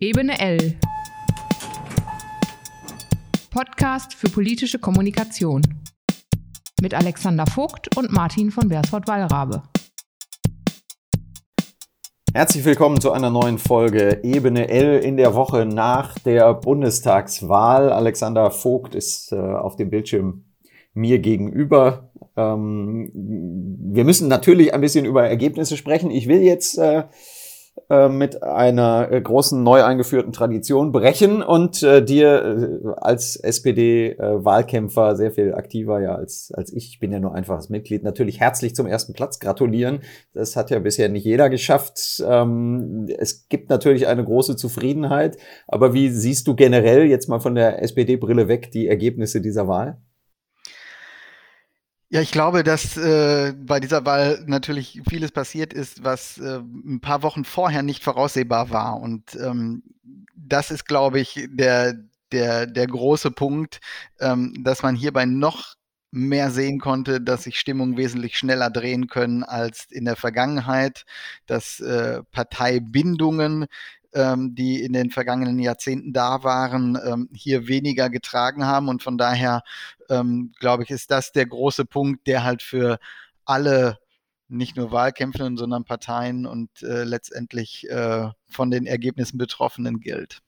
Ebene L. Podcast für politische Kommunikation. Mit Alexander Vogt und Martin von Bersford-Wallrabe. Herzlich willkommen zu einer neuen Folge Ebene L in der Woche nach der Bundestagswahl. Alexander Vogt ist äh, auf dem Bildschirm mir gegenüber. Ähm, wir müssen natürlich ein bisschen über Ergebnisse sprechen. Ich will jetzt äh, äh, mit einer äh, großen neu eingeführten Tradition brechen und äh, dir äh, als SPD-Wahlkämpfer sehr viel aktiver ja als, als ich, ich bin ja nur einfaches Mitglied, natürlich herzlich zum ersten Platz gratulieren. Das hat ja bisher nicht jeder geschafft. Ähm, es gibt natürlich eine große Zufriedenheit, aber wie siehst du generell jetzt mal von der SPD-Brille weg die Ergebnisse dieser Wahl? Ja, ich glaube, dass äh, bei dieser Wahl natürlich vieles passiert ist, was äh, ein paar Wochen vorher nicht voraussehbar war. Und ähm, das ist, glaube ich, der, der, der große Punkt, ähm, dass man hierbei noch mehr sehen konnte, dass sich Stimmungen wesentlich schneller drehen können als in der Vergangenheit, dass äh, Parteibindungen ähm, die in den vergangenen Jahrzehnten da waren, ähm, hier weniger getragen haben. Und von daher, ähm, glaube ich, ist das der große Punkt, der halt für alle nicht nur Wahlkämpfenden, sondern Parteien und äh, letztendlich äh, von den Ergebnissen Betroffenen gilt.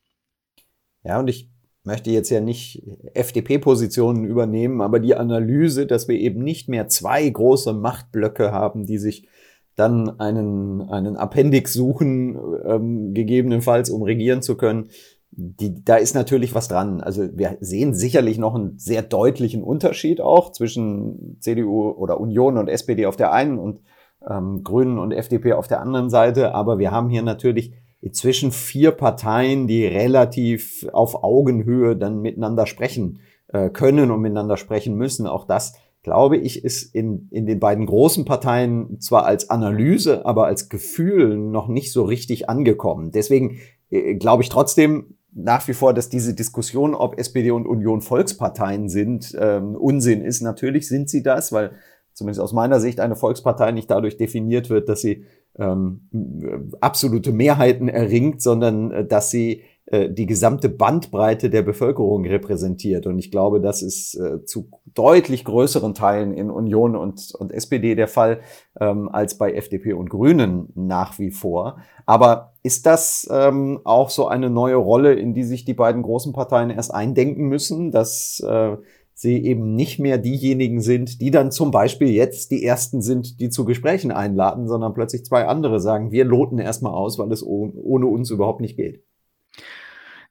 Ja, und ich möchte jetzt ja nicht FDP-Positionen übernehmen, aber die Analyse, dass wir eben nicht mehr zwei große Machtblöcke haben, die sich dann einen, einen Appendix suchen, ähm, gegebenenfalls, um regieren zu können. Die, da ist natürlich was dran. Also wir sehen sicherlich noch einen sehr deutlichen Unterschied auch zwischen CDU oder Union und SPD auf der einen und ähm, Grünen und FDP auf der anderen Seite. Aber wir haben hier natürlich inzwischen vier Parteien, die relativ auf Augenhöhe dann miteinander sprechen äh, können und miteinander sprechen müssen. Auch das glaube ich, ist in, in den beiden großen Parteien zwar als Analyse, aber als Gefühl noch nicht so richtig angekommen. Deswegen äh, glaube ich trotzdem nach wie vor, dass diese Diskussion, ob SPD und Union Volksparteien sind, ähm, Unsinn ist. Natürlich sind sie das, weil zumindest aus meiner Sicht eine Volkspartei nicht dadurch definiert wird, dass sie ähm, absolute Mehrheiten erringt, sondern äh, dass sie die gesamte Bandbreite der Bevölkerung repräsentiert. Und ich glaube, das ist äh, zu deutlich größeren Teilen in Union und, und SPD der Fall ähm, als bei FDP und Grünen nach wie vor. Aber ist das ähm, auch so eine neue Rolle, in die sich die beiden großen Parteien erst eindenken müssen, dass äh, sie eben nicht mehr diejenigen sind, die dann zum Beispiel jetzt die ersten sind, die zu Gesprächen einladen, sondern plötzlich zwei andere sagen, wir loten erstmal aus, weil es ohne uns überhaupt nicht geht.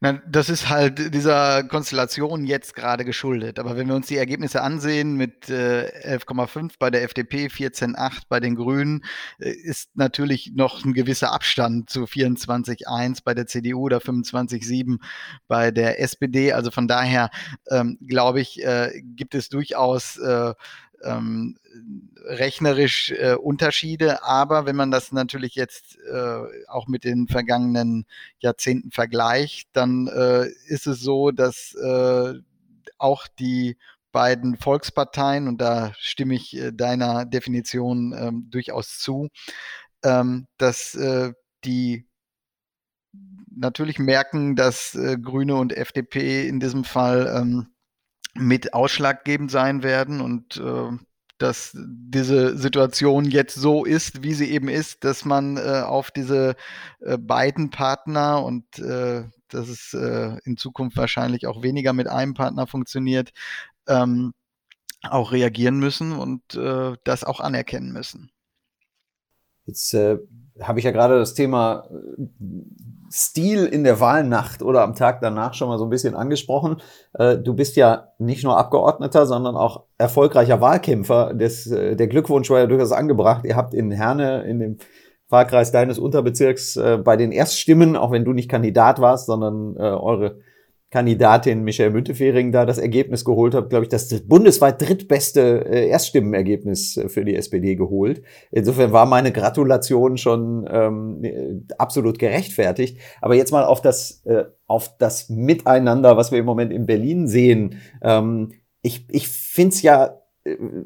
Na, das ist halt dieser Konstellation jetzt gerade geschuldet. Aber wenn wir uns die Ergebnisse ansehen mit äh, 11,5 bei der FDP, 14,8 bei den Grünen, äh, ist natürlich noch ein gewisser Abstand zu 24,1 bei der CDU oder 25,7 bei der SPD. Also von daher ähm, glaube ich, äh, gibt es durchaus äh, ähm, rechnerisch äh, Unterschiede, aber wenn man das natürlich jetzt äh, auch mit den vergangenen Jahrzehnten vergleicht, dann äh, ist es so, dass äh, auch die beiden Volksparteien, und da stimme ich äh, deiner Definition ähm, durchaus zu, ähm, dass äh, die natürlich merken, dass Grüne und FDP in diesem Fall ähm, mit ausschlaggebend sein werden und äh, dass diese Situation jetzt so ist, wie sie eben ist, dass man äh, auf diese äh, beiden Partner und äh, dass es äh, in Zukunft wahrscheinlich auch weniger mit einem Partner funktioniert, ähm, auch reagieren müssen und äh, das auch anerkennen müssen. Jetzt äh, habe ich ja gerade das Thema Stil in der Wahlnacht oder am Tag danach schon mal so ein bisschen angesprochen. Äh, du bist ja nicht nur Abgeordneter, sondern auch erfolgreicher Wahlkämpfer. Das, äh, der Glückwunsch war ja durchaus angebracht. Ihr habt in Herne, in dem Wahlkreis deines Unterbezirks, äh, bei den Erststimmen, auch wenn du nicht Kandidat warst, sondern eure Kandidatin Michelle Müntefering da das Ergebnis geholt hat, glaube ich, das bundesweit drittbeste äh, Erststimmenergebnis äh, für die SPD geholt. Insofern war meine Gratulation schon ähm, äh, absolut gerechtfertigt. Aber jetzt mal auf das, äh, auf das Miteinander, was wir im Moment in Berlin sehen. Ähm, ich ich finde es ja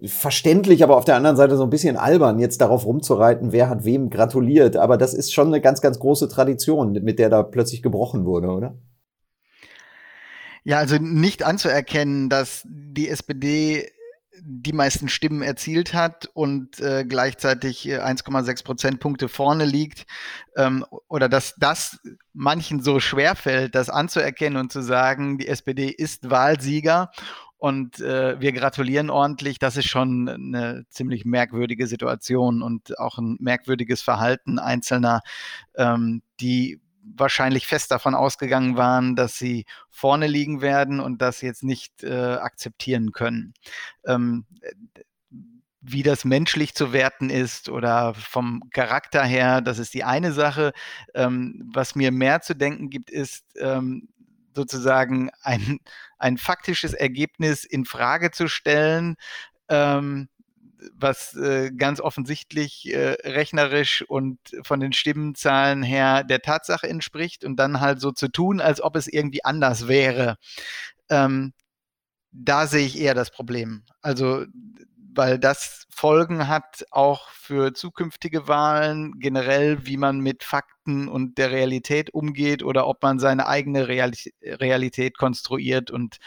verständlich, aber auf der anderen Seite so ein bisschen albern, jetzt darauf rumzureiten, wer hat wem gratuliert. Aber das ist schon eine ganz, ganz große Tradition, mit der da plötzlich gebrochen wurde, oder? Ja, also nicht anzuerkennen, dass die SPD die meisten Stimmen erzielt hat und äh, gleichzeitig 1,6 äh, Prozentpunkte vorne liegt ähm, oder dass das manchen so schwer fällt, das anzuerkennen und zu sagen, die SPD ist Wahlsieger und äh, wir gratulieren ordentlich. Das ist schon eine ziemlich merkwürdige Situation und auch ein merkwürdiges Verhalten Einzelner, ähm, die wahrscheinlich fest davon ausgegangen waren, dass sie vorne liegen werden und das jetzt nicht äh, akzeptieren können. Ähm, wie das menschlich zu werten ist oder vom Charakter her, das ist die eine Sache. Ähm, was mir mehr zu denken gibt, ist ähm, sozusagen ein, ein faktisches Ergebnis in Frage zu stellen, ähm, was äh, ganz offensichtlich äh, rechnerisch und von den Stimmenzahlen her der Tatsache entspricht und dann halt so zu tun, als ob es irgendwie anders wäre. Ähm, da sehe ich eher das Problem. Also, weil das Folgen hat auch für zukünftige Wahlen, generell, wie man mit Fakten und der Realität umgeht oder ob man seine eigene Realität konstruiert und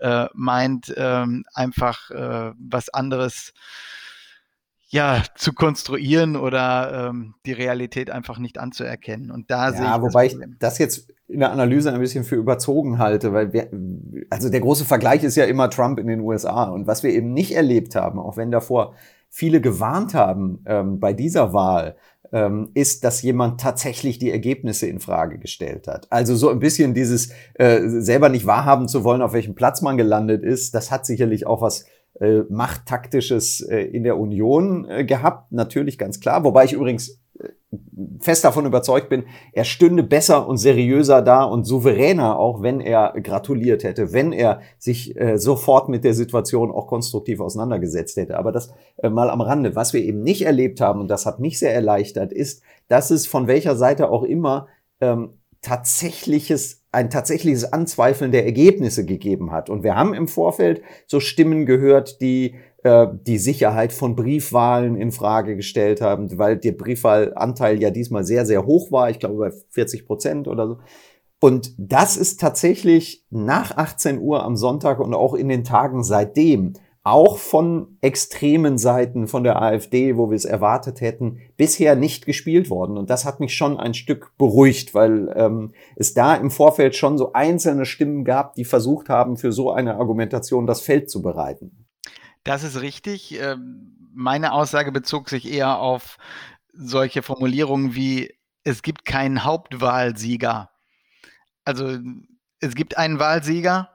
äh, meint, ähm, einfach äh, was anderes ja, zu konstruieren oder ähm, die Realität einfach nicht anzuerkennen. Und da ja, sehe ich. Wobei ich das jetzt in der Analyse ein bisschen für überzogen halte, weil wir, also der große Vergleich ist ja immer Trump in den USA. Und was wir eben nicht erlebt haben, auch wenn davor viele gewarnt haben ähm, bei dieser Wahl, ähm, ist, dass jemand tatsächlich die Ergebnisse in Frage gestellt hat. Also so ein bisschen dieses äh, selber nicht wahrhaben zu wollen, auf welchem Platz man gelandet ist, das hat sicherlich auch was äh, Machttaktisches äh, in der Union äh, gehabt, natürlich ganz klar. Wobei ich übrigens äh, fest davon überzeugt bin, er stünde besser und seriöser da und souveräner, auch wenn er gratuliert hätte, wenn er sich äh, sofort mit der Situation auch konstruktiv auseinandergesetzt hätte. Aber das äh, mal am Rande. Was wir eben nicht erlebt haben, und das hat mich sehr erleichtert, ist, dass es von welcher Seite auch immer ähm, tatsächliches ein tatsächliches Anzweifeln der Ergebnisse gegeben hat. Und wir haben im Vorfeld so Stimmen gehört, die äh, die Sicherheit von Briefwahlen in Frage gestellt haben, weil der Briefwahlanteil ja diesmal sehr, sehr hoch war. Ich glaube bei 40 Prozent oder so. Und das ist tatsächlich nach 18 Uhr am Sonntag und auch in den Tagen seitdem auch von extremen Seiten von der AfD, wo wir es erwartet hätten, bisher nicht gespielt worden. Und das hat mich schon ein Stück beruhigt, weil ähm, es da im Vorfeld schon so einzelne Stimmen gab, die versucht haben, für so eine Argumentation das Feld zu bereiten. Das ist richtig. Ähm, meine Aussage bezog sich eher auf solche Formulierungen wie, es gibt keinen Hauptwahlsieger. Also es gibt einen Wahlsieger,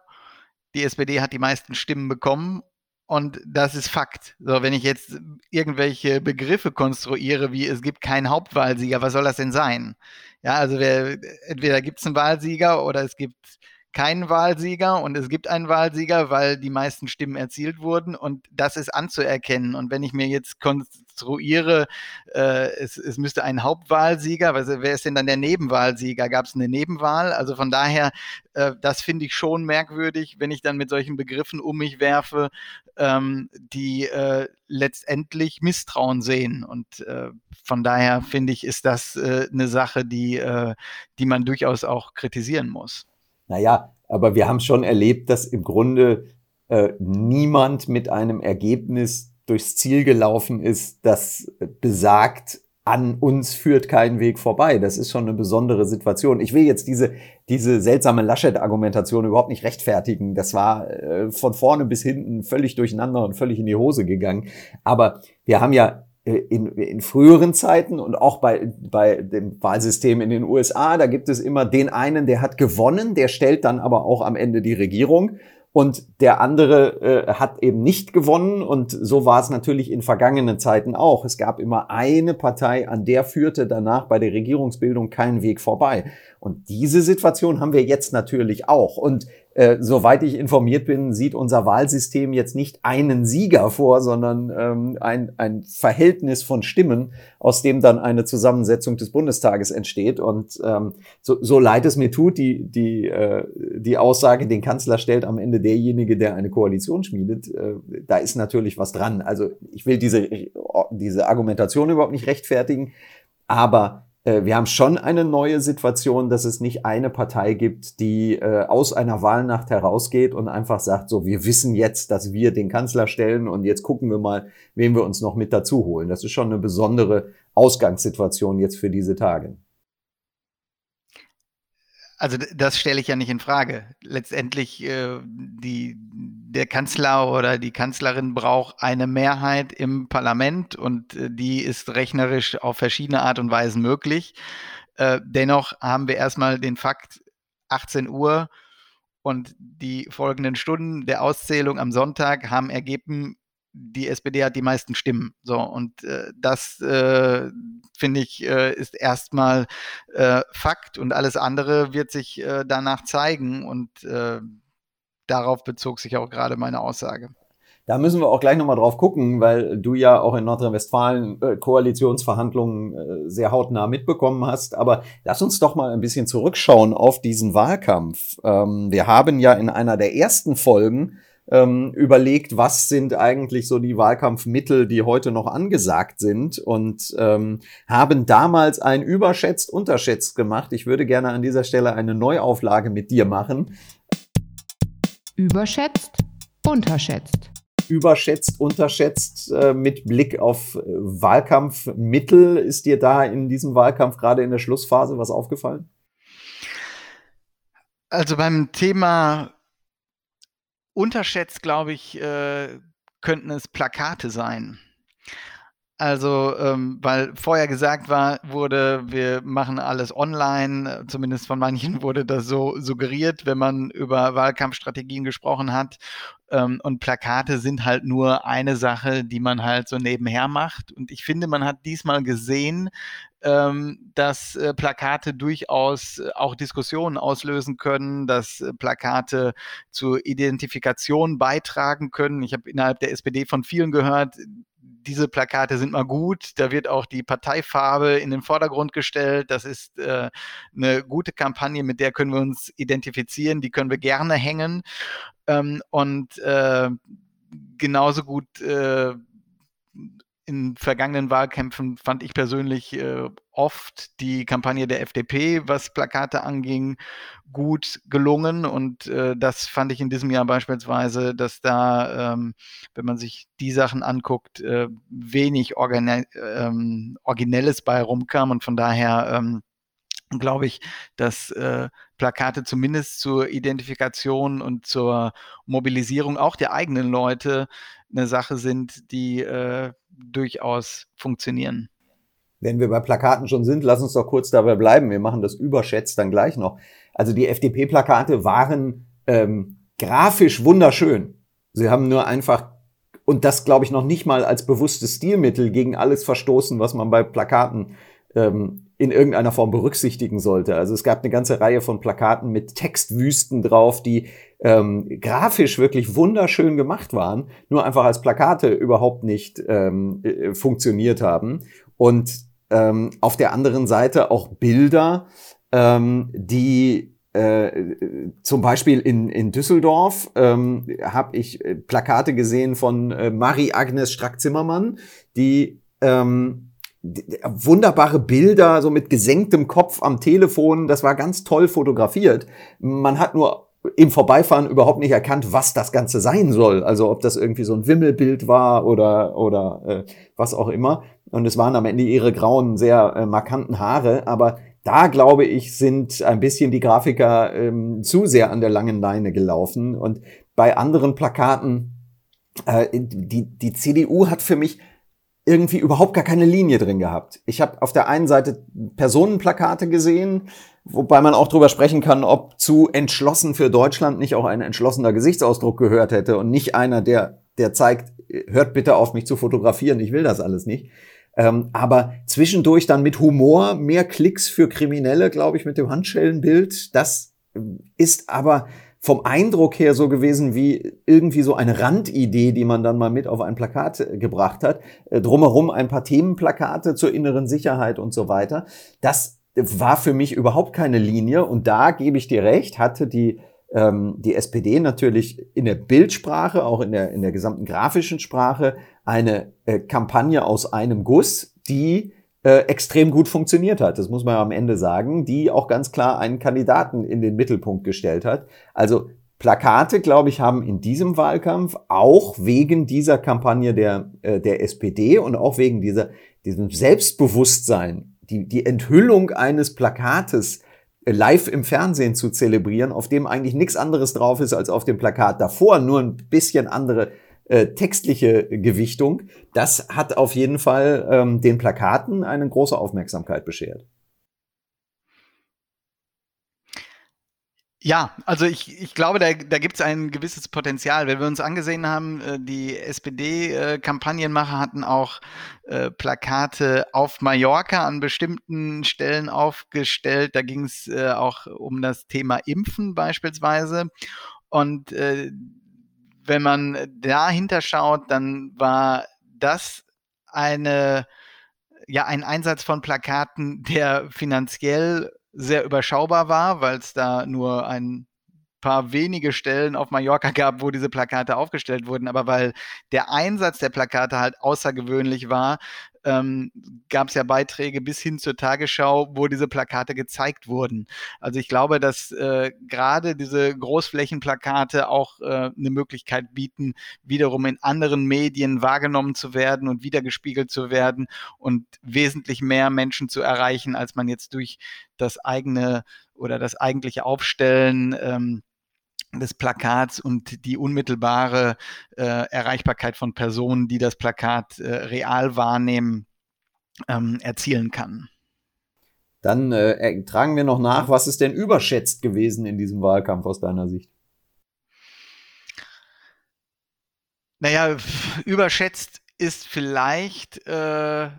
die SPD hat die meisten Stimmen bekommen und das ist Fakt. So, wenn ich jetzt irgendwelche Begriffe konstruiere, wie es gibt keinen Hauptwahlsieger, was soll das denn sein? Ja, also wer, entweder gibt es einen Wahlsieger oder es gibt keinen Wahlsieger und es gibt einen Wahlsieger, weil die meisten Stimmen erzielt wurden und das ist anzuerkennen. Und wenn ich mir jetzt konstruiere, äh, es, es müsste ein Hauptwahlsieger, also wer ist denn dann der Nebenwahlsieger? Gab es eine Nebenwahl? Also von daher, äh, das finde ich schon merkwürdig, wenn ich dann mit solchen Begriffen um mich werfe, ähm, die äh, letztendlich Misstrauen sehen. Und äh, von daher finde ich, ist das äh, eine Sache, die, äh, die man durchaus auch kritisieren muss. Naja, aber wir haben schon erlebt, dass im Grunde äh, niemand mit einem Ergebnis durchs Ziel gelaufen ist, das besagt, an uns führt kein Weg vorbei. Das ist schon eine besondere Situation. Ich will jetzt diese, diese seltsame Laschet-Argumentation überhaupt nicht rechtfertigen. Das war äh, von vorne bis hinten völlig durcheinander und völlig in die Hose gegangen. Aber wir haben ja in, in früheren Zeiten und auch bei, bei dem Wahlsystem in den USA, da gibt es immer den einen, der hat gewonnen, der stellt dann aber auch am Ende die Regierung und der andere äh, hat eben nicht gewonnen und so war es natürlich in vergangenen Zeiten auch. Es gab immer eine Partei, an der führte danach bei der Regierungsbildung kein Weg vorbei. Und diese Situation haben wir jetzt natürlich auch. Und äh, soweit ich informiert bin, sieht unser Wahlsystem jetzt nicht einen Sieger vor, sondern ähm, ein, ein Verhältnis von Stimmen, aus dem dann eine Zusammensetzung des Bundestages entsteht. Und ähm, so, so leid es mir tut, die, die, äh, die Aussage, den Kanzler stellt am Ende derjenige, der eine Koalition schmiedet, äh, da ist natürlich was dran. Also ich will diese, diese Argumentation überhaupt nicht rechtfertigen, aber äh, wir haben schon eine neue Situation, dass es nicht eine Partei gibt, die äh, aus einer Wahlnacht herausgeht und einfach sagt, so, wir wissen jetzt, dass wir den Kanzler stellen und jetzt gucken wir mal, wen wir uns noch mit dazu holen. Das ist schon eine besondere Ausgangssituation jetzt für diese Tage. Also das stelle ich ja nicht in Frage. Letztendlich äh, die, der Kanzler oder die Kanzlerin braucht eine Mehrheit im Parlament und äh, die ist rechnerisch auf verschiedene Art und Weisen möglich. Äh, dennoch haben wir erstmal den Fakt 18 Uhr und die folgenden Stunden der Auszählung am Sonntag haben ergeben, die SPD hat die meisten Stimmen. So, und äh, das äh, finde ich, äh, ist erstmal äh, Fakt und alles andere wird sich danach zeigen und darauf bezog sich auch gerade meine Aussage. Da müssen wir auch gleich nochmal drauf gucken, weil du ja auch in Nordrhein-Westfalen äh, Koalitionsverhandlungen äh, sehr hautnah mitbekommen hast. Aber lass uns doch mal ein bisschen zurückschauen auf diesen Wahlkampf. Ähm, wir haben ja in einer der ersten Folgen ähm, überlegt, was sind eigentlich so die Wahlkampfmittel, die heute noch angesagt sind und ähm, haben damals ein überschätzt, unterschätzt gemacht. Ich würde gerne an dieser Stelle eine Neuauflage mit dir machen. Überschätzt, unterschätzt überschätzt, unterschätzt äh, mit Blick auf äh, Wahlkampfmittel. Ist dir da in diesem Wahlkampf gerade in der Schlussphase was aufgefallen? Also beim Thema unterschätzt, glaube ich, äh, könnten es Plakate sein. Also, ähm, weil vorher gesagt war, wurde, wir machen alles online, zumindest von manchen wurde das so suggeriert, wenn man über Wahlkampfstrategien gesprochen hat. Ähm, und Plakate sind halt nur eine Sache, die man halt so nebenher macht. Und ich finde, man hat diesmal gesehen, ähm, dass äh, Plakate durchaus äh, auch Diskussionen auslösen können, dass äh, Plakate zur Identifikation beitragen können. Ich habe innerhalb der SPD von vielen gehört, diese Plakate sind mal gut. Da wird auch die Parteifarbe in den Vordergrund gestellt. Das ist äh, eine gute Kampagne, mit der können wir uns identifizieren. Die können wir gerne hängen. Ähm, und äh, genauso gut äh, in vergangenen Wahlkämpfen fand ich persönlich äh, oft die Kampagne der FDP, was Plakate anging, gut gelungen. Und äh, das fand ich in diesem Jahr beispielsweise, dass da, ähm, wenn man sich die Sachen anguckt, äh, wenig Organ ähm, Originelles bei rumkam. Und von daher ähm, glaube ich, dass äh, Plakate zumindest zur Identifikation und zur Mobilisierung auch der eigenen Leute eine Sache sind, die äh, durchaus funktionieren. Wenn wir bei Plakaten schon sind, lass uns doch kurz dabei bleiben. Wir machen das überschätzt dann gleich noch. Also die FDP-Plakate waren ähm, grafisch wunderschön. Sie haben nur einfach, und das glaube ich noch nicht mal als bewusstes Stilmittel gegen alles verstoßen, was man bei Plakaten ähm, in irgendeiner Form berücksichtigen sollte. Also es gab eine ganze Reihe von Plakaten mit Textwüsten drauf, die ähm, grafisch wirklich wunderschön gemacht waren, nur einfach als Plakate überhaupt nicht ähm, äh, funktioniert haben. Und ähm, auf der anderen Seite auch Bilder, ähm, die äh, zum Beispiel in, in Düsseldorf ähm, habe ich äh, Plakate gesehen von äh, Marie-Agnes Strack-Zimmermann, die ähm, wunderbare Bilder, so mit gesenktem Kopf am Telefon. Das war ganz toll fotografiert. Man hat nur im Vorbeifahren überhaupt nicht erkannt, was das Ganze sein soll. Also ob das irgendwie so ein Wimmelbild war oder, oder äh, was auch immer. Und es waren am Ende ihre grauen, sehr äh, markanten Haare. Aber da, glaube ich, sind ein bisschen die Grafiker ähm, zu sehr an der langen Leine gelaufen. Und bei anderen Plakaten, äh, die, die CDU hat für mich irgendwie überhaupt gar keine Linie drin gehabt. Ich habe auf der einen Seite Personenplakate gesehen, wobei man auch drüber sprechen kann, ob zu entschlossen für Deutschland nicht auch ein entschlossener Gesichtsausdruck gehört hätte und nicht einer, der, der zeigt, hört bitte auf mich zu fotografieren, ich will das alles nicht. Ähm, aber zwischendurch dann mit Humor, mehr Klicks für Kriminelle, glaube ich, mit dem Handschellenbild, das ist aber vom Eindruck her so gewesen wie irgendwie so eine Randidee, die man dann mal mit auf ein Plakat äh, gebracht hat. Äh, drumherum ein paar Themenplakate zur inneren Sicherheit und so weiter. Das war für mich überhaupt keine Linie. Und da gebe ich dir recht, hatte die ähm, die SPD natürlich in der Bildsprache, auch in der, in der gesamten grafischen Sprache, eine äh, Kampagne aus einem Guss, die äh, extrem gut funktioniert hat. Das muss man am Ende sagen, die auch ganz klar einen Kandidaten in den Mittelpunkt gestellt hat. Also Plakate, glaube ich, haben in diesem Wahlkampf auch wegen dieser Kampagne der, äh, der SPD und auch wegen dieser, diesem Selbstbewusstsein, die, die Enthüllung eines Plakates äh, live im Fernsehen zu zelebrieren, auf dem eigentlich nichts anderes drauf ist als auf dem Plakat davor, nur ein bisschen andere äh, textliche Gewichtung, das hat auf jeden Fall ähm, den Plakaten eine große Aufmerksamkeit beschert. Ja, also ich, ich glaube, da, da gibt es ein gewisses Potenzial. Wenn wir uns angesehen haben, äh, die SPD-Kampagnenmacher hatten auch äh, Plakate auf Mallorca an bestimmten Stellen aufgestellt. Da ging es auch um das Thema Impfen beispielsweise. Und äh, wenn man dahinter schaut, dann war das eine, ja, ein Einsatz von Plakaten, der finanziell sehr überschaubar war, weil es da nur ein paar wenige Stellen auf Mallorca gab, wo diese Plakate aufgestellt wurden, aber weil der Einsatz der Plakate halt außergewöhnlich war, ähm, gab es ja Beiträge bis hin zur Tagesschau, wo diese Plakate gezeigt wurden. Also ich glaube, dass äh, gerade diese Großflächenplakate auch äh, eine Möglichkeit bieten, wiederum in anderen Medien wahrgenommen zu werden und wiedergespiegelt zu werden und wesentlich mehr Menschen zu erreichen, als man jetzt durch das eigene oder das eigentliche Aufstellen ähm, des Plakats und die unmittelbare äh, Erreichbarkeit von Personen, die das Plakat äh, real wahrnehmen, ähm, erzielen kann. Dann äh, tragen wir noch nach, was ist denn überschätzt gewesen in diesem Wahlkampf aus deiner Sicht? Naja, überschätzt ist vielleicht äh,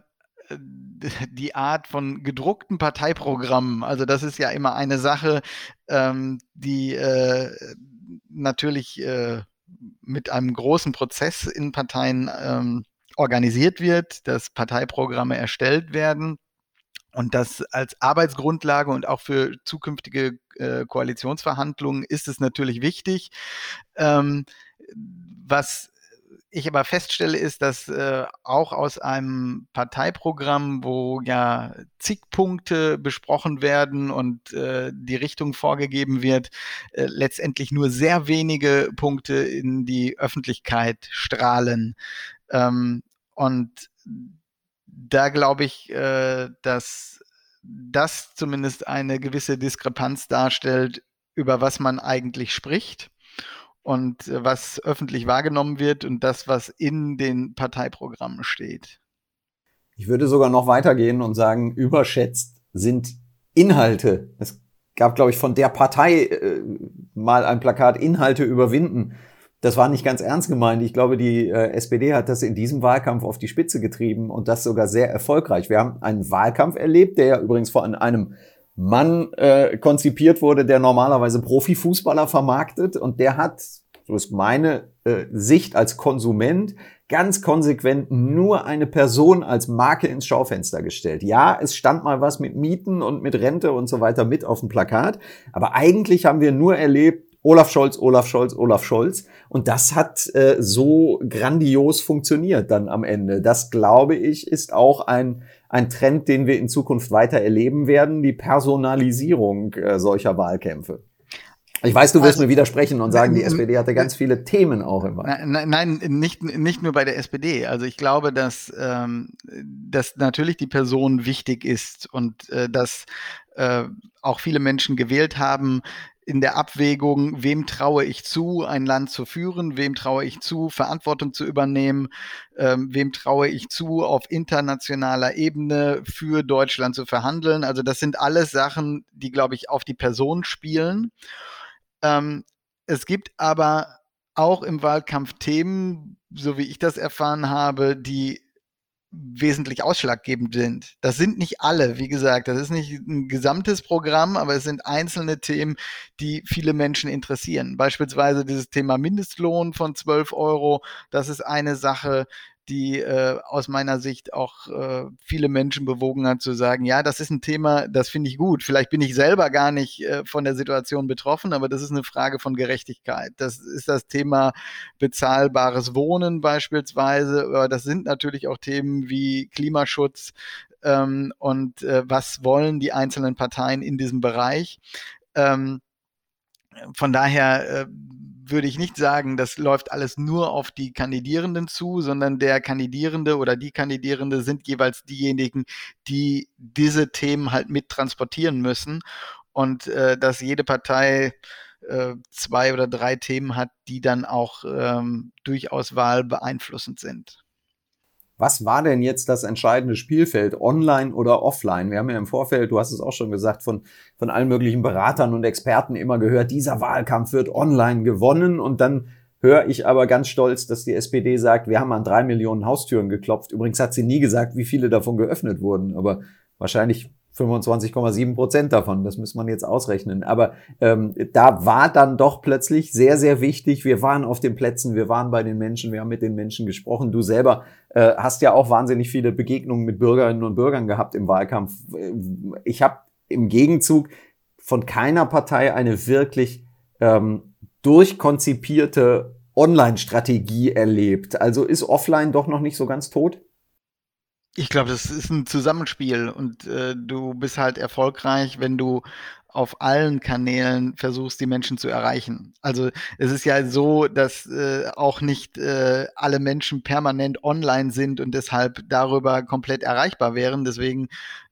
die Art von gedruckten Parteiprogrammen. Also das ist ja immer eine Sache, ähm, die äh, natürlich äh, mit einem großen Prozess in Parteien ähm, organisiert wird, dass Parteiprogramme erstellt werden. Und das als Arbeitsgrundlage und auch für zukünftige äh, Koalitionsverhandlungen ist es natürlich wichtig. Ähm, was ich aber feststelle, ist, dass äh, auch aus einem Parteiprogramm, wo ja zig Punkte besprochen werden und äh, die Richtung vorgegeben wird, äh, letztendlich nur sehr wenige Punkte in die Öffentlichkeit strahlen. Ähm, und da glaube ich, äh, dass das zumindest eine gewisse Diskrepanz darstellt, über was man eigentlich spricht und äh, was öffentlich wahrgenommen wird und das, was in den Parteiprogrammen steht. Ich würde sogar noch weitergehen und sagen, überschätzt sind Inhalte. Es gab, glaube ich, von der Partei äh, mal ein Plakat Inhalte überwinden. Das war nicht ganz ernst gemeint. Ich glaube, die äh, SPD hat das in diesem Wahlkampf auf die Spitze getrieben und das sogar sehr erfolgreich. Wir haben einen Wahlkampf erlebt, der ja übrigens von einem Mann äh, konzipiert wurde, der normalerweise Profifußballer vermarktet und der hat, so ist meine äh, Sicht als Konsument, ganz konsequent nur eine Person als Marke ins Schaufenster gestellt. Ja, es stand mal was mit Mieten und mit Rente und so weiter mit auf dem Plakat, aber eigentlich haben wir nur erlebt, Olaf Scholz, Olaf Scholz, Olaf Scholz. Und das hat äh, so grandios funktioniert dann am Ende. Das, glaube ich, ist auch ein ein Trend, den wir in Zukunft weiter erleben werden, die Personalisierung äh, solcher Wahlkämpfe. Ich weiß, du wirst also, mir widersprechen und sagen, die SPD hatte ganz viele Themen auch im Wahlkampf. Nein, nein, nicht, nicht nur bei der SPD. Also ich glaube, dass, ähm, dass natürlich die Person wichtig ist und äh, dass äh, auch viele Menschen gewählt haben, in der Abwägung, wem traue ich zu, ein Land zu führen, wem traue ich zu, Verantwortung zu übernehmen, ähm, wem traue ich zu, auf internationaler Ebene für Deutschland zu verhandeln. Also das sind alles Sachen, die, glaube ich, auf die Person spielen. Ähm, es gibt aber auch im Wahlkampf Themen, so wie ich das erfahren habe, die wesentlich ausschlaggebend sind. Das sind nicht alle, wie gesagt, das ist nicht ein gesamtes Programm, aber es sind einzelne Themen, die viele Menschen interessieren. Beispielsweise dieses Thema Mindestlohn von 12 Euro, das ist eine Sache, die äh, aus meiner Sicht auch äh, viele Menschen bewogen hat zu sagen, ja, das ist ein Thema, das finde ich gut. Vielleicht bin ich selber gar nicht äh, von der Situation betroffen, aber das ist eine Frage von Gerechtigkeit. Das ist das Thema bezahlbares Wohnen beispielsweise. Aber das sind natürlich auch Themen wie Klimaschutz ähm, und äh, was wollen die einzelnen Parteien in diesem Bereich. Ähm, von daher äh, würde ich nicht sagen, das läuft alles nur auf die Kandidierenden zu, sondern der Kandidierende oder die Kandidierende sind jeweils diejenigen, die diese Themen halt mit transportieren müssen und äh, dass jede Partei äh, zwei oder drei Themen hat, die dann auch ähm, durchaus wahlbeeinflussend sind. Was war denn jetzt das entscheidende Spielfeld, online oder offline? Wir haben ja im Vorfeld, du hast es auch schon gesagt, von, von allen möglichen Beratern und Experten immer gehört, dieser Wahlkampf wird online gewonnen und dann höre ich aber ganz stolz, dass die SPD sagt, wir haben an drei Millionen Haustüren geklopft. Übrigens hat sie nie gesagt, wie viele davon geöffnet wurden, aber wahrscheinlich 25,7 Prozent davon. Das muss man jetzt ausrechnen. Aber ähm, da war dann doch plötzlich sehr, sehr wichtig. Wir waren auf den Plätzen, wir waren bei den Menschen, wir haben mit den Menschen gesprochen. Du selber äh, hast ja auch wahnsinnig viele Begegnungen mit Bürgerinnen und Bürgern gehabt im Wahlkampf. Ich habe im Gegenzug von keiner Partei eine wirklich ähm, durchkonzipierte Online-Strategie erlebt. Also ist offline doch noch nicht so ganz tot? Ich glaube, das ist ein Zusammenspiel und äh, du bist halt erfolgreich, wenn du auf allen Kanälen versuchst, die Menschen zu erreichen. Also es ist ja so, dass äh, auch nicht äh, alle Menschen permanent online sind und deshalb darüber komplett erreichbar wären. Deswegen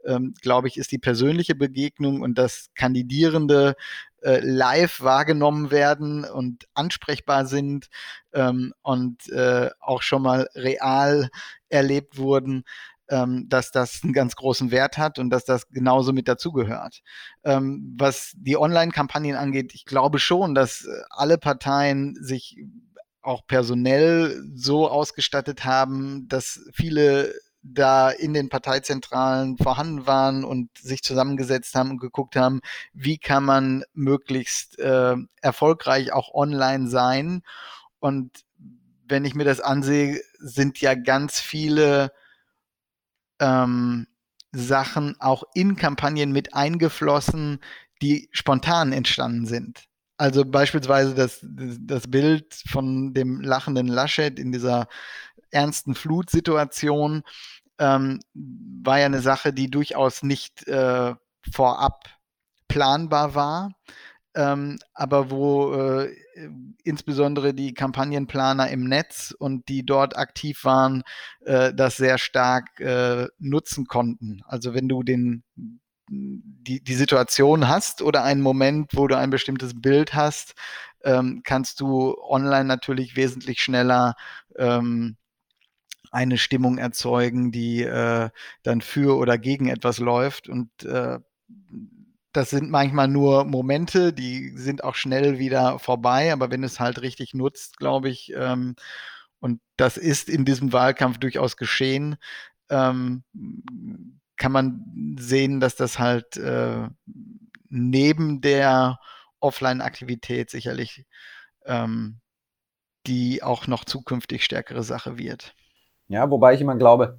ähm, glaube ich, ist die persönliche Begegnung und das Kandidierende äh, live wahrgenommen werden und ansprechbar sind ähm, und äh, auch schon mal real erlebt wurden ähm, dass das einen ganz großen Wert hat und dass das genauso mit dazugehört. Ähm, was die Online-Kampagnen angeht, ich glaube schon, dass äh, alle Parteien sich auch personell so ausgestattet haben, dass viele da in den Parteizentralen vorhanden waren und sich zusammengesetzt haben und geguckt haben, wie kann man möglichst äh, erfolgreich auch online sein. Und wenn ich mir das ansehe, sind ja ganz viele ähm, Sachen auch in Kampagnen mit eingeflossen, die spontan entstanden sind. Also beispielsweise das, das Bild von dem lachenden Laschet in dieser ernsten Flutsituation ähm, war ja eine Sache, die durchaus nicht äh, vorab planbar war ähm, aber wo äh, insbesondere die Kampagnenplaner im Netz und die dort aktiv waren, äh, das sehr stark äh, nutzen konnten. Also wenn du den die, die Situation hast oder einen Moment, wo du ein bestimmtes Bild hast, ähm, kannst du online natürlich wesentlich schneller ähm, eine Stimmung erzeugen, die äh, dann für oder gegen etwas läuft. Und äh, das sind manchmal nur Momente, die sind auch schnell wieder vorbei, aber wenn es halt richtig nutzt, glaube ich, ähm, und das ist in diesem Wahlkampf durchaus geschehen, ähm, kann man sehen, dass das halt äh, neben der Offline-Aktivität sicherlich ähm, die auch noch zukünftig stärkere Sache wird. Ja, wobei ich immer glaube,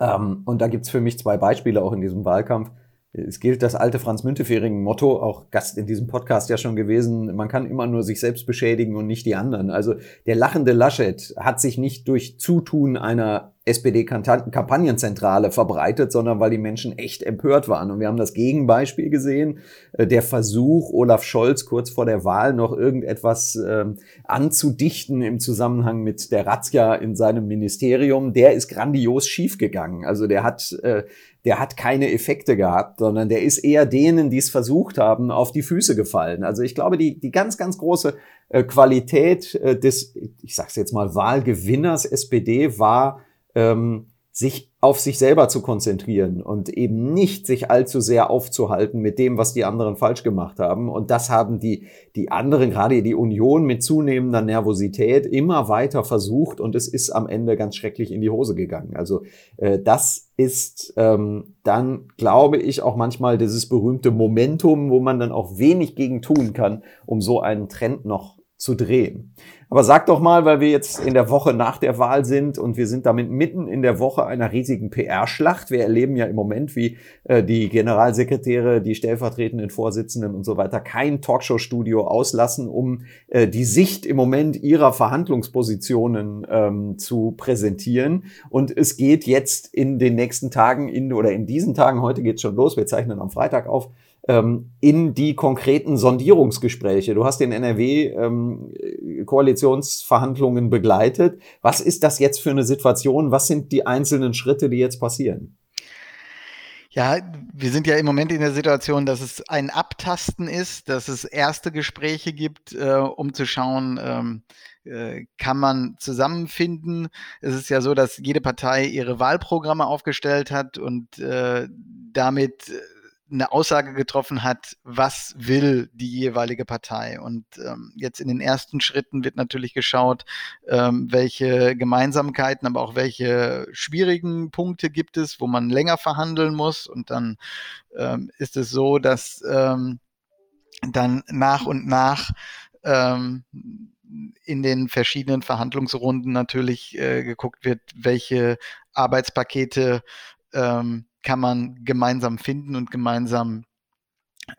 ähm, und da gibt es für mich zwei Beispiele auch in diesem Wahlkampf, es gilt das alte Franz Müntefering-Motto, auch Gast in diesem Podcast ja schon gewesen, man kann immer nur sich selbst beschädigen und nicht die anderen. Also der lachende Laschet hat sich nicht durch Zutun einer SPD-Kampagnenzentrale verbreitet, sondern weil die Menschen echt empört waren. Und wir haben das Gegenbeispiel gesehen, äh, der Versuch, Olaf Scholz kurz vor der Wahl noch irgendetwas äh, anzudichten im Zusammenhang mit der Razzia in seinem Ministerium, der ist grandios schiefgegangen. Also der hat äh, der hat keine Effekte gehabt, sondern der ist eher denen, die es versucht haben, auf die Füße gefallen. Also ich glaube, die, die ganz, ganz große äh, Qualität äh, des, ich sag's jetzt mal, Wahlgewinners SPD war, ähm, sich auf sich selber zu konzentrieren und eben nicht sich allzu sehr aufzuhalten mit dem, was die anderen falsch gemacht haben. Und das haben die, die anderen, gerade die Union mit zunehmender Nervosität immer weiter versucht und es ist am Ende ganz schrecklich in die Hose gegangen. Also äh, das ist ähm, dann, glaube ich, auch manchmal dieses berühmte Momentum, wo man dann auch wenig gegen tun kann, um so einen Trend noch zu drehen. Aber sag doch mal, weil wir jetzt in der Woche nach der Wahl sind und wir sind damit mitten in der Woche einer riesigen PR-Schlacht. Wir erleben ja im Moment, wie äh, die Generalsekretäre, die stellvertretenden Vorsitzenden und so weiter kein Talkshow-Studio auslassen, um äh, die Sicht im Moment ihrer Verhandlungspositionen ähm, zu präsentieren. Und es geht jetzt in den nächsten Tagen in, oder in diesen Tagen, heute geht's schon los, wir zeichnen am Freitag auf, ähm, in die konkreten Sondierungsgespräche. Du hast den NRW-Koalitionsverhandlungen ähm, begleitet. Was ist das jetzt für eine Situation? Was sind die einzelnen Schritte, die jetzt passieren? Ja, wir sind ja im Moment in der Situation, dass es ein Abtasten ist, dass es erste Gespräche gibt, äh, um zu schauen, ähm, äh, kann man zusammenfinden. Es ist ja so, dass jede Partei ihre Wahlprogramme aufgestellt hat und äh, damit eine Aussage getroffen hat, was will die jeweilige Partei. Und ähm, jetzt in den ersten Schritten wird natürlich geschaut, ähm, welche Gemeinsamkeiten, aber auch welche schwierigen Punkte gibt es, wo man länger verhandeln muss. Und dann ähm, ist es so, dass ähm, dann nach und nach ähm, in den verschiedenen Verhandlungsrunden natürlich äh, geguckt wird, welche Arbeitspakete ähm, kann man gemeinsam finden und gemeinsam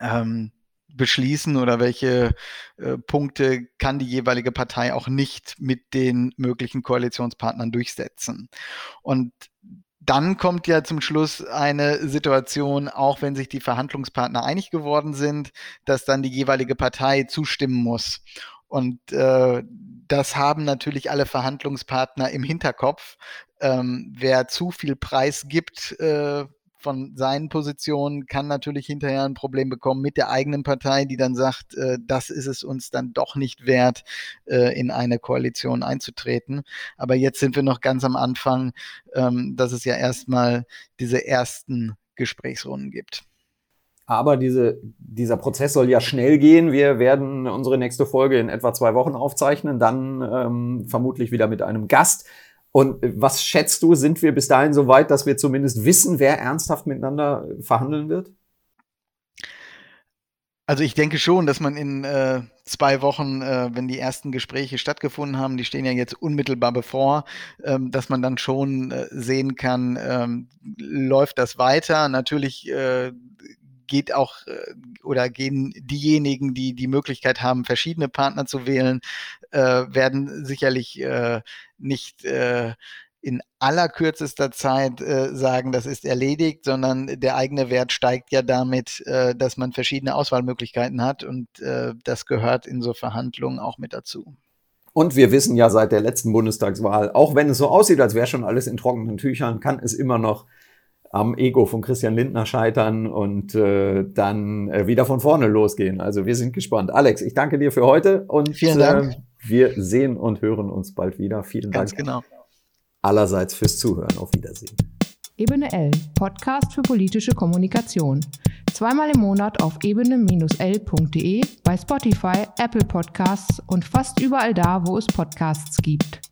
ähm, beschließen oder welche äh, Punkte kann die jeweilige Partei auch nicht mit den möglichen Koalitionspartnern durchsetzen. Und dann kommt ja zum Schluss eine Situation, auch wenn sich die Verhandlungspartner einig geworden sind, dass dann die jeweilige Partei zustimmen muss. Und äh, das haben natürlich alle Verhandlungspartner im Hinterkopf. Ähm, wer zu viel Preis gibt äh, von seinen Positionen, kann natürlich hinterher ein Problem bekommen mit der eigenen Partei, die dann sagt, äh, das ist es uns dann doch nicht wert, äh, in eine Koalition einzutreten. Aber jetzt sind wir noch ganz am Anfang, ähm, dass es ja erstmal diese ersten Gesprächsrunden gibt. Aber diese, dieser Prozess soll ja schnell gehen. Wir werden unsere nächste Folge in etwa zwei Wochen aufzeichnen, dann ähm, vermutlich wieder mit einem Gast. Und was schätzt du, sind wir bis dahin so weit, dass wir zumindest wissen, wer ernsthaft miteinander verhandeln wird? Also ich denke schon, dass man in äh, zwei Wochen, äh, wenn die ersten Gespräche stattgefunden haben, die stehen ja jetzt unmittelbar bevor, ähm, dass man dann schon äh, sehen kann, ähm, läuft das weiter. Natürlich äh, geht auch äh, oder gehen diejenigen, die die Möglichkeit haben, verschiedene Partner zu wählen, äh, werden sicherlich äh, nicht äh, in allerkürzester Zeit äh, sagen, das ist erledigt, sondern der eigene Wert steigt ja damit, äh, dass man verschiedene Auswahlmöglichkeiten hat und äh, das gehört in so Verhandlungen auch mit dazu. Und wir wissen ja seit der letzten Bundestagswahl, auch wenn es so aussieht, als wäre schon alles in trockenen Tüchern, kann es immer noch am Ego von Christian Lindner scheitern und äh, dann äh, wieder von vorne losgehen. Also wir sind gespannt. Alex, ich danke dir für heute und Vielen Dank. Äh, wir sehen und hören uns bald wieder. Vielen Ganz Dank genau. allerseits fürs Zuhören. Auf Wiedersehen. Ebene L, Podcast für politische Kommunikation. Zweimal im Monat auf ebene-l.de, bei Spotify, Apple Podcasts und fast überall da, wo es Podcasts gibt.